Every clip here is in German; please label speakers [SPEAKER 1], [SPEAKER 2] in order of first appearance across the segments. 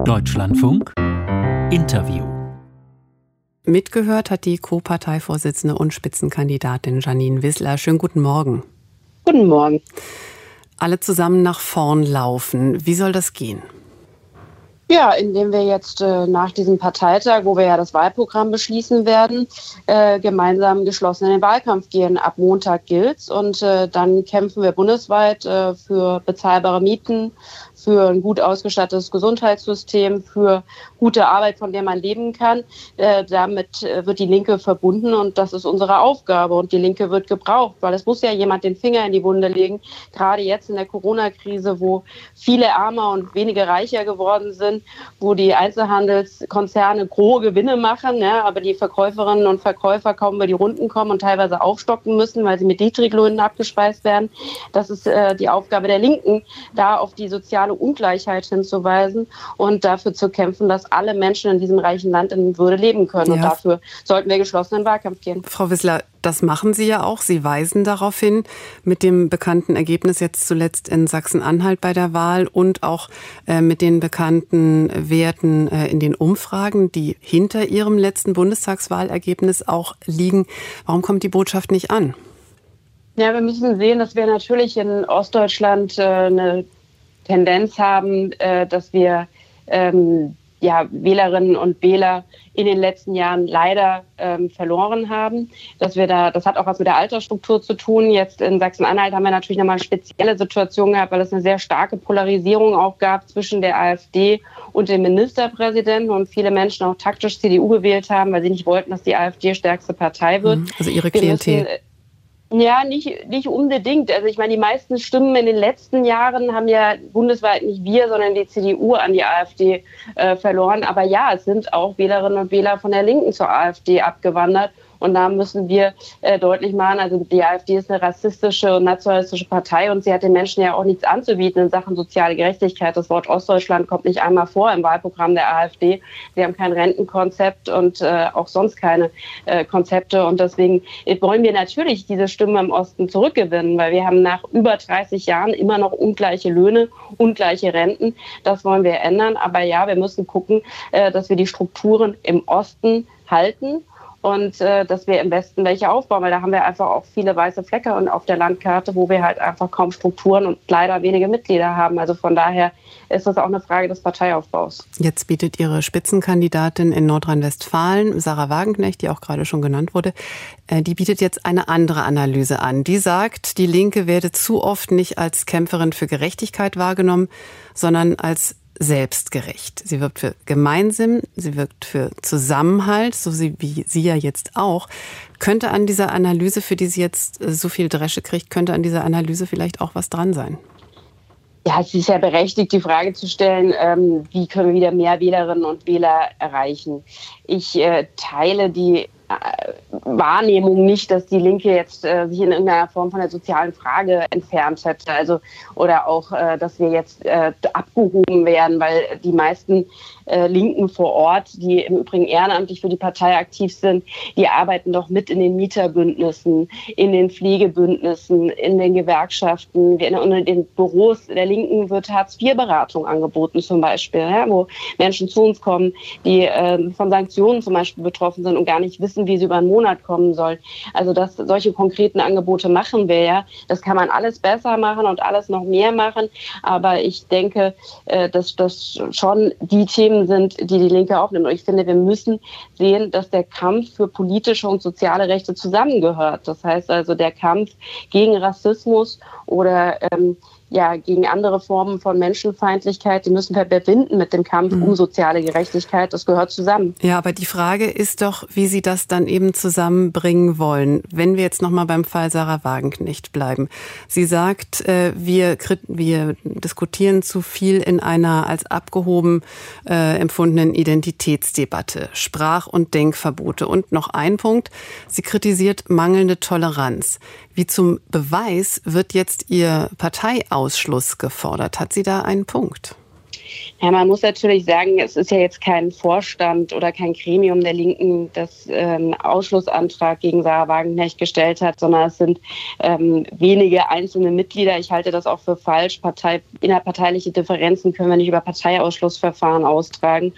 [SPEAKER 1] Deutschlandfunk Interview
[SPEAKER 2] Mitgehört hat die Co-Parteivorsitzende und Spitzenkandidatin Janine Wissler. Schönen guten Morgen.
[SPEAKER 3] Guten Morgen.
[SPEAKER 2] Alle zusammen nach vorn laufen. Wie soll das gehen?
[SPEAKER 3] Ja, indem wir jetzt äh, nach diesem Parteitag, wo wir ja das Wahlprogramm beschließen werden, äh, gemeinsam geschlossen in den Wahlkampf gehen. Ab Montag gilt's und äh, dann kämpfen wir bundesweit äh, für bezahlbare Mieten, für ein gut ausgestattetes Gesundheitssystem, für gute Arbeit, von der man leben kann. Äh, damit äh, wird die Linke verbunden und das ist unsere Aufgabe. Und die Linke wird gebraucht, weil es muss ja jemand den Finger in die Wunde legen. Gerade jetzt in der Corona-Krise, wo viele ärmer und weniger reicher geworden sind, wo die Einzelhandelskonzerne große Gewinne machen, ja, aber die Verkäuferinnen und Verkäufer kaum über die Runden kommen und teilweise aufstocken müssen, weil sie mit Niedriglöhnen abgespeist werden. Das ist äh, die Aufgabe der Linken, da auf die soziale soziale Ungleichheit hinzuweisen und dafür zu kämpfen, dass alle Menschen in diesem reichen Land in Würde leben können. Ja. Und dafür sollten wir geschlossen in den Wahlkampf gehen.
[SPEAKER 2] Frau Wissler, das machen Sie ja auch. Sie weisen darauf hin, mit dem bekannten Ergebnis jetzt zuletzt in Sachsen-Anhalt bei der Wahl und auch äh, mit den bekannten Werten äh, in den Umfragen, die hinter Ihrem letzten Bundestagswahlergebnis auch liegen. Warum kommt die Botschaft nicht an?
[SPEAKER 3] Ja, wir müssen sehen, dass wir natürlich in Ostdeutschland äh, eine Tendenz haben, äh, dass wir ähm, ja, Wählerinnen und Wähler in den letzten Jahren leider ähm, verloren haben. Dass wir da, das hat auch was mit der Altersstruktur zu tun. Jetzt in Sachsen-Anhalt haben wir natürlich nochmal eine spezielle Situation gehabt, weil es eine sehr starke Polarisierung auch gab zwischen der AfD und dem Ministerpräsidenten und viele Menschen auch taktisch CDU gewählt haben, weil sie nicht wollten, dass die AfD stärkste Partei wird.
[SPEAKER 2] Also ihre Klientel.
[SPEAKER 3] Ja, nicht, nicht unbedingt. Also ich meine, die meisten Stimmen in den letzten Jahren haben ja bundesweit nicht wir, sondern die CDU an die AfD äh, verloren. Aber ja, es sind auch Wählerinnen und Wähler von der Linken zur AfD abgewandert. Und da müssen wir äh, deutlich machen, also die AfD ist eine rassistische und nationalistische Partei und sie hat den Menschen ja auch nichts anzubieten in Sachen soziale Gerechtigkeit. Das Wort Ostdeutschland kommt nicht einmal vor im Wahlprogramm der AfD. Sie haben kein Rentenkonzept und äh, auch sonst keine äh, Konzepte. Und deswegen wollen wir natürlich diese Stimmen im Osten zurückgewinnen, weil wir haben nach über 30 Jahren immer noch ungleiche Löhne, ungleiche Renten. Das wollen wir ändern. Aber ja, wir müssen gucken, äh, dass wir die Strukturen im Osten halten und äh, dass wir im Westen welche aufbauen, weil da haben wir einfach auch viele weiße Flecke und auf der Landkarte, wo wir halt einfach kaum Strukturen und leider wenige Mitglieder haben. Also von daher ist das auch eine Frage des Parteiaufbaus.
[SPEAKER 2] Jetzt bietet Ihre Spitzenkandidatin in Nordrhein-Westfalen, Sarah Wagenknecht, die auch gerade schon genannt wurde, äh, die bietet jetzt eine andere Analyse an. Die sagt, die Linke werde zu oft nicht als Kämpferin für Gerechtigkeit wahrgenommen, sondern als selbstgerecht. Sie wirkt für Gemeinsinn, sie wirkt für Zusammenhalt, so wie Sie ja jetzt auch. Könnte an dieser Analyse, für die sie jetzt äh, so viel Dresche kriegt, könnte an dieser Analyse vielleicht auch was dran sein?
[SPEAKER 3] Ja, es ist ja berechtigt, die Frage zu stellen, ähm, wie können wir wieder mehr Wählerinnen und Wähler erreichen. Ich äh, teile die Wahrnehmung nicht, dass die Linke jetzt äh, sich in irgendeiner Form von der sozialen Frage entfernt hätte. Also oder auch, äh, dass wir jetzt äh, abgehoben werden, weil die meisten äh, Linken vor Ort, die im Übrigen ehrenamtlich für die Partei aktiv sind, die arbeiten doch mit in den Mieterbündnissen, in den Pflegebündnissen, in den Gewerkschaften, in den Büros der Linken wird Hartz-IV-Beratung angeboten zum Beispiel, ja, wo Menschen zu uns kommen, die äh, von Sanktionen zum Beispiel betroffen sind und gar nicht wissen, wie sie über einen Monat kommen sollen. Also dass solche konkreten Angebote machen wir ja. Das kann man alles besser machen und alles noch mehr machen. Aber ich denke, äh, dass das schon die Themen sind, die die Linke aufnimmt. Und ich finde, wir müssen sehen, dass der Kampf für politische und soziale Rechte zusammengehört. Das heißt also der Kampf gegen Rassismus oder ähm, ja, gegen andere Formen von Menschenfeindlichkeit, die müssen wir überwinden mit dem Kampf mhm. um soziale Gerechtigkeit. Das gehört zusammen.
[SPEAKER 2] Ja, aber die Frage ist doch, wie Sie das dann eben zusammenbringen wollen. Wenn wir jetzt nochmal beim Fall Sarah Wagenknecht bleiben. Sie sagt, äh, wir, wir diskutieren zu viel in einer als abgehoben äh, empfundenen Identitätsdebatte, Sprach- und Denkverbote. Und noch ein Punkt, sie kritisiert mangelnde Toleranz. Wie zum Beweis wird jetzt Ihr Parteiausschluss gefordert. Hat sie da einen Punkt?
[SPEAKER 3] Ja, man muss natürlich sagen, es ist ja jetzt kein Vorstand oder kein Gremium der Linken, das einen Ausschlussantrag gegen Sarah Wagenknecht gestellt hat, sondern es sind ähm, wenige einzelne Mitglieder. Ich halte das auch für falsch. Partei, innerparteiliche Differenzen können wir nicht über Parteiausschlussverfahren austragen.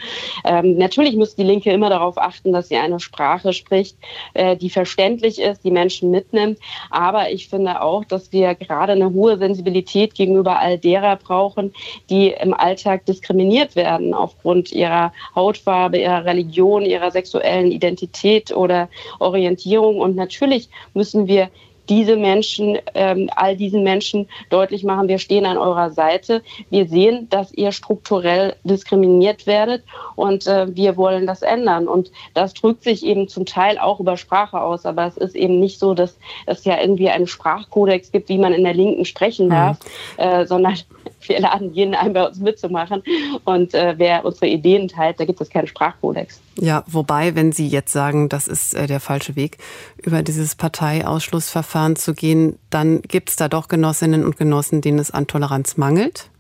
[SPEAKER 3] Ähm, natürlich muss die Linke immer darauf achten, dass sie eine Sprache spricht, äh, die verständlich ist, die Menschen mitnimmt. Aber ich finde auch, dass wir gerade eine hohe Sensibilität gegenüber all derer brauchen, die im Alltag diskriminiert diskriminiert werden aufgrund ihrer Hautfarbe, ihrer Religion, ihrer sexuellen Identität oder Orientierung. Und natürlich müssen wir diese Menschen, ähm, all diesen Menschen deutlich machen, wir stehen an eurer Seite. Wir sehen, dass ihr strukturell diskriminiert werdet und äh, wir wollen das ändern. Und das drückt sich eben zum Teil auch über Sprache aus, aber es ist eben nicht so, dass es ja irgendwie einen Sprachkodex gibt, wie man in der Linken sprechen darf, mhm. äh, sondern wir laden jeden ein, bei uns mitzumachen. Und äh, wer unsere Ideen teilt, da gibt es keinen Sprachkodex.
[SPEAKER 2] Ja, wobei, wenn Sie jetzt sagen, das ist äh, der falsche Weg, über dieses Parteiausschlussverfahren zu gehen, dann gibt es da doch Genossinnen und Genossen, denen es an Toleranz mangelt?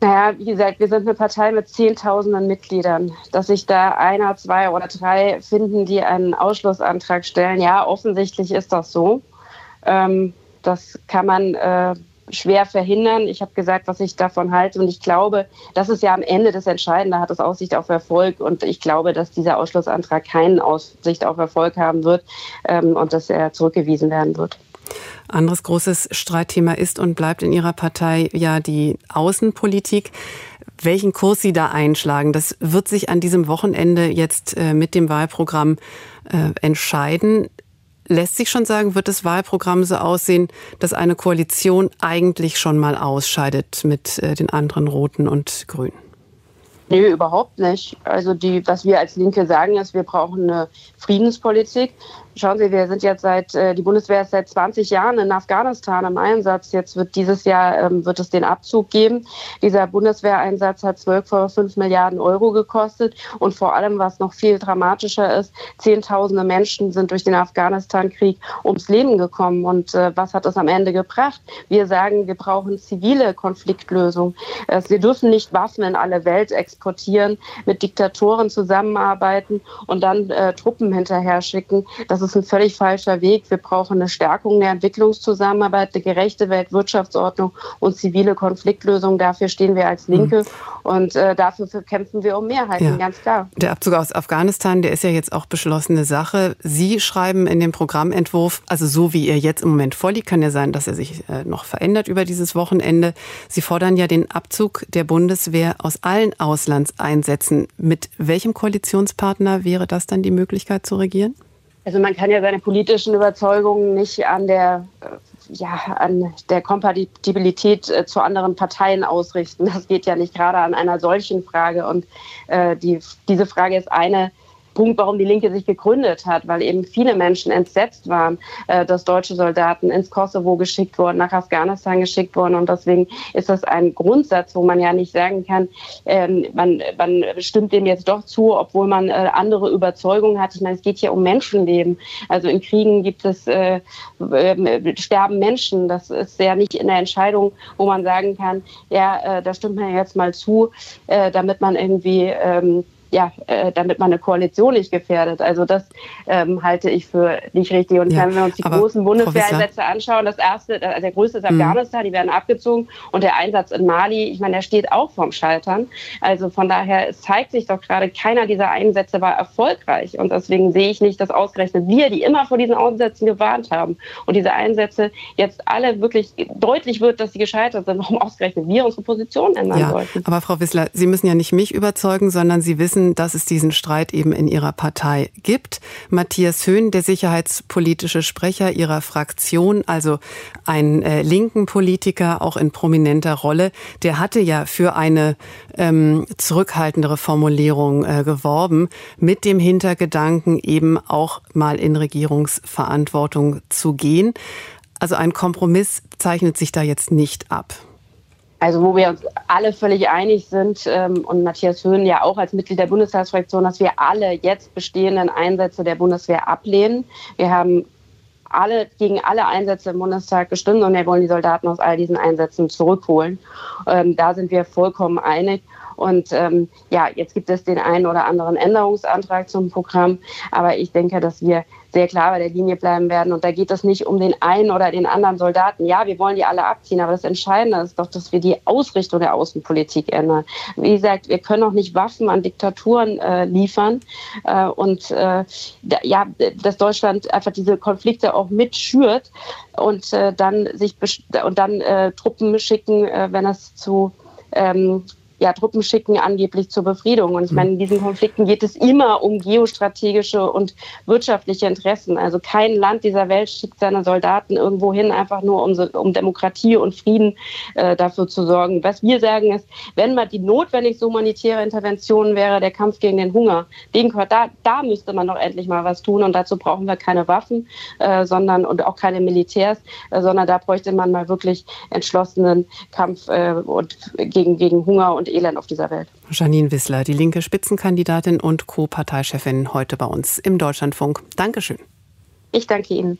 [SPEAKER 3] Naja, wie gesagt, wir sind eine Partei mit Zehntausenden Mitgliedern. Dass sich da einer, zwei oder drei finden, die einen Ausschlussantrag stellen, ja, offensichtlich ist das so. Ähm, das kann man äh, schwer verhindern. Ich habe gesagt, was ich davon halte. Und ich glaube, das ist ja am Ende das Entscheidende, hat es Aussicht auf Erfolg. Und ich glaube, dass dieser Ausschlussantrag keine Aussicht auf Erfolg haben wird ähm, und dass er zurückgewiesen werden wird.
[SPEAKER 2] Anderes großes Streitthema ist und bleibt in Ihrer Partei ja die Außenpolitik. Welchen Kurs Sie da einschlagen, das wird sich an diesem Wochenende jetzt äh, mit dem Wahlprogramm äh, entscheiden. Lässt sich schon sagen, wird das Wahlprogramm so aussehen, dass eine Koalition eigentlich schon mal ausscheidet mit äh, den anderen Roten und Grünen?
[SPEAKER 3] Nee, überhaupt nicht. Also die, was wir als Linke sagen, ist, wir brauchen eine Friedenspolitik. Schauen Sie, wir sind jetzt seit, äh, die Bundeswehr ist seit 20 Jahren in Afghanistan im Einsatz. Jetzt wird dieses Jahr, ähm, wird es den Abzug geben. Dieser Bundeswehreinsatz hat 12,5 Milliarden Euro gekostet. Und vor allem, was noch viel dramatischer ist, Zehntausende Menschen sind durch den Afghanistan-Krieg ums Leben gekommen. Und äh, was hat das am Ende gebracht? Wir sagen, wir brauchen zivile Konfliktlösung. Wir dürfen nicht Waffen in alle Welt exportieren, mit Diktatoren zusammenarbeiten und dann äh, Truppen hinterher schicken. Das ist ist ein völlig falscher Weg. Wir brauchen eine Stärkung der Entwicklungszusammenarbeit, eine gerechte Weltwirtschaftsordnung und zivile Konfliktlösung. Dafür stehen wir als Linke mhm. und äh, dafür kämpfen wir um Mehrheiten, ja. ganz klar.
[SPEAKER 2] Der Abzug aus Afghanistan, der ist ja jetzt auch beschlossene Sache. Sie schreiben in dem Programmentwurf, also so wie er jetzt im Moment vorliegt, kann ja sein, dass er sich äh, noch verändert über dieses Wochenende. Sie fordern ja den Abzug der Bundeswehr aus allen Auslandseinsätzen. Mit welchem Koalitionspartner wäre das dann die Möglichkeit zu regieren?
[SPEAKER 3] Also man kann ja seine politischen Überzeugungen nicht an der äh, ja, an der Kompatibilität äh, zu anderen Parteien ausrichten. Das geht ja nicht gerade an einer solchen Frage. Und äh, die, diese Frage ist eine, Punkt, warum die Linke sich gegründet hat, weil eben viele Menschen entsetzt waren, äh, dass deutsche Soldaten ins Kosovo geschickt wurden, nach Afghanistan geschickt wurden. Und deswegen ist das ein Grundsatz, wo man ja nicht sagen kann, ähm, man, man stimmt dem jetzt doch zu, obwohl man äh, andere Überzeugungen hat. Ich meine, es geht hier um Menschenleben. Also in Kriegen gibt es, äh, äh, sterben Menschen. Das ist ja nicht in der Entscheidung, wo man sagen kann, ja, äh, da stimmt man jetzt mal zu, äh, damit man irgendwie ähm, ja, äh, damit man eine Koalition nicht gefährdet. Also das ähm, halte ich für nicht richtig. Und ja, wenn wir uns die großen Bundeswehreinsätze anschauen, das erste, also der größte ist mhm. Afghanistan, die werden abgezogen und der Einsatz in Mali, ich meine, der steht auch vorm Scheitern. Also von daher es zeigt sich doch gerade, keiner dieser Einsätze war erfolgreich. Und deswegen sehe ich nicht, dass ausgerechnet wir, die immer vor diesen Einsätzen gewarnt haben und diese Einsätze jetzt alle wirklich deutlich wird, dass sie gescheitert sind, warum ausgerechnet wir unsere Position ändern ja, sollten.
[SPEAKER 2] Aber Frau Wissler, Sie müssen ja nicht mich überzeugen, sondern Sie wissen, wissen, dass es diesen Streit eben in Ihrer Partei gibt. Matthias Höhn, der sicherheitspolitische Sprecher Ihrer Fraktion, also ein äh, linken Politiker, auch in prominenter Rolle, der hatte ja für eine ähm, zurückhaltendere Formulierung äh, geworben, mit dem Hintergedanken eben auch mal in Regierungsverantwortung zu gehen. Also ein Kompromiss zeichnet sich da jetzt nicht ab.
[SPEAKER 3] Also wo wir uns alle völlig einig sind ähm, und Matthias Höhn ja auch als Mitglied der Bundestagsfraktion, dass wir alle jetzt bestehenden Einsätze der Bundeswehr ablehnen. Wir haben alle gegen alle Einsätze im Bundestag gestimmt und wir wollen die Soldaten aus all diesen Einsätzen zurückholen. Ähm, da sind wir vollkommen einig. Und ähm, ja, jetzt gibt es den einen oder anderen Änderungsantrag zum Programm, aber ich denke, dass wir sehr klar bei der Linie bleiben werden. Und da geht es nicht um den einen oder den anderen Soldaten. Ja, wir wollen die alle abziehen, aber das Entscheidende ist doch, dass wir die Ausrichtung der Außenpolitik ändern. Wie gesagt, wir können auch nicht Waffen an Diktaturen äh, liefern äh, und äh, da, ja, dass Deutschland einfach diese Konflikte auch mitschürt und äh, dann sich und dann äh, Truppen schicken, äh, wenn es zu ähm, ja, Truppen schicken, angeblich zur Befriedung. Und ich meine, in diesen Konflikten geht es immer um geostrategische und wirtschaftliche Interessen. Also kein Land dieser Welt schickt seine Soldaten irgendwo hin, einfach nur um, um Demokratie und Frieden äh, dafür zu sorgen. Was wir sagen ist, wenn mal die notwendigste humanitäre Intervention wäre, der Kampf gegen den Hunger, den, da, da müsste man doch endlich mal was tun. Und dazu brauchen wir keine Waffen, äh, sondern und auch keine Militärs, äh, sondern da bräuchte man mal wirklich entschlossenen Kampf äh, und gegen, gegen Hunger und Elend auf dieser Welt.
[SPEAKER 2] Janine Wissler, die linke Spitzenkandidatin und Co-Parteichefin, heute bei uns im Deutschlandfunk. Dankeschön.
[SPEAKER 3] Ich danke Ihnen.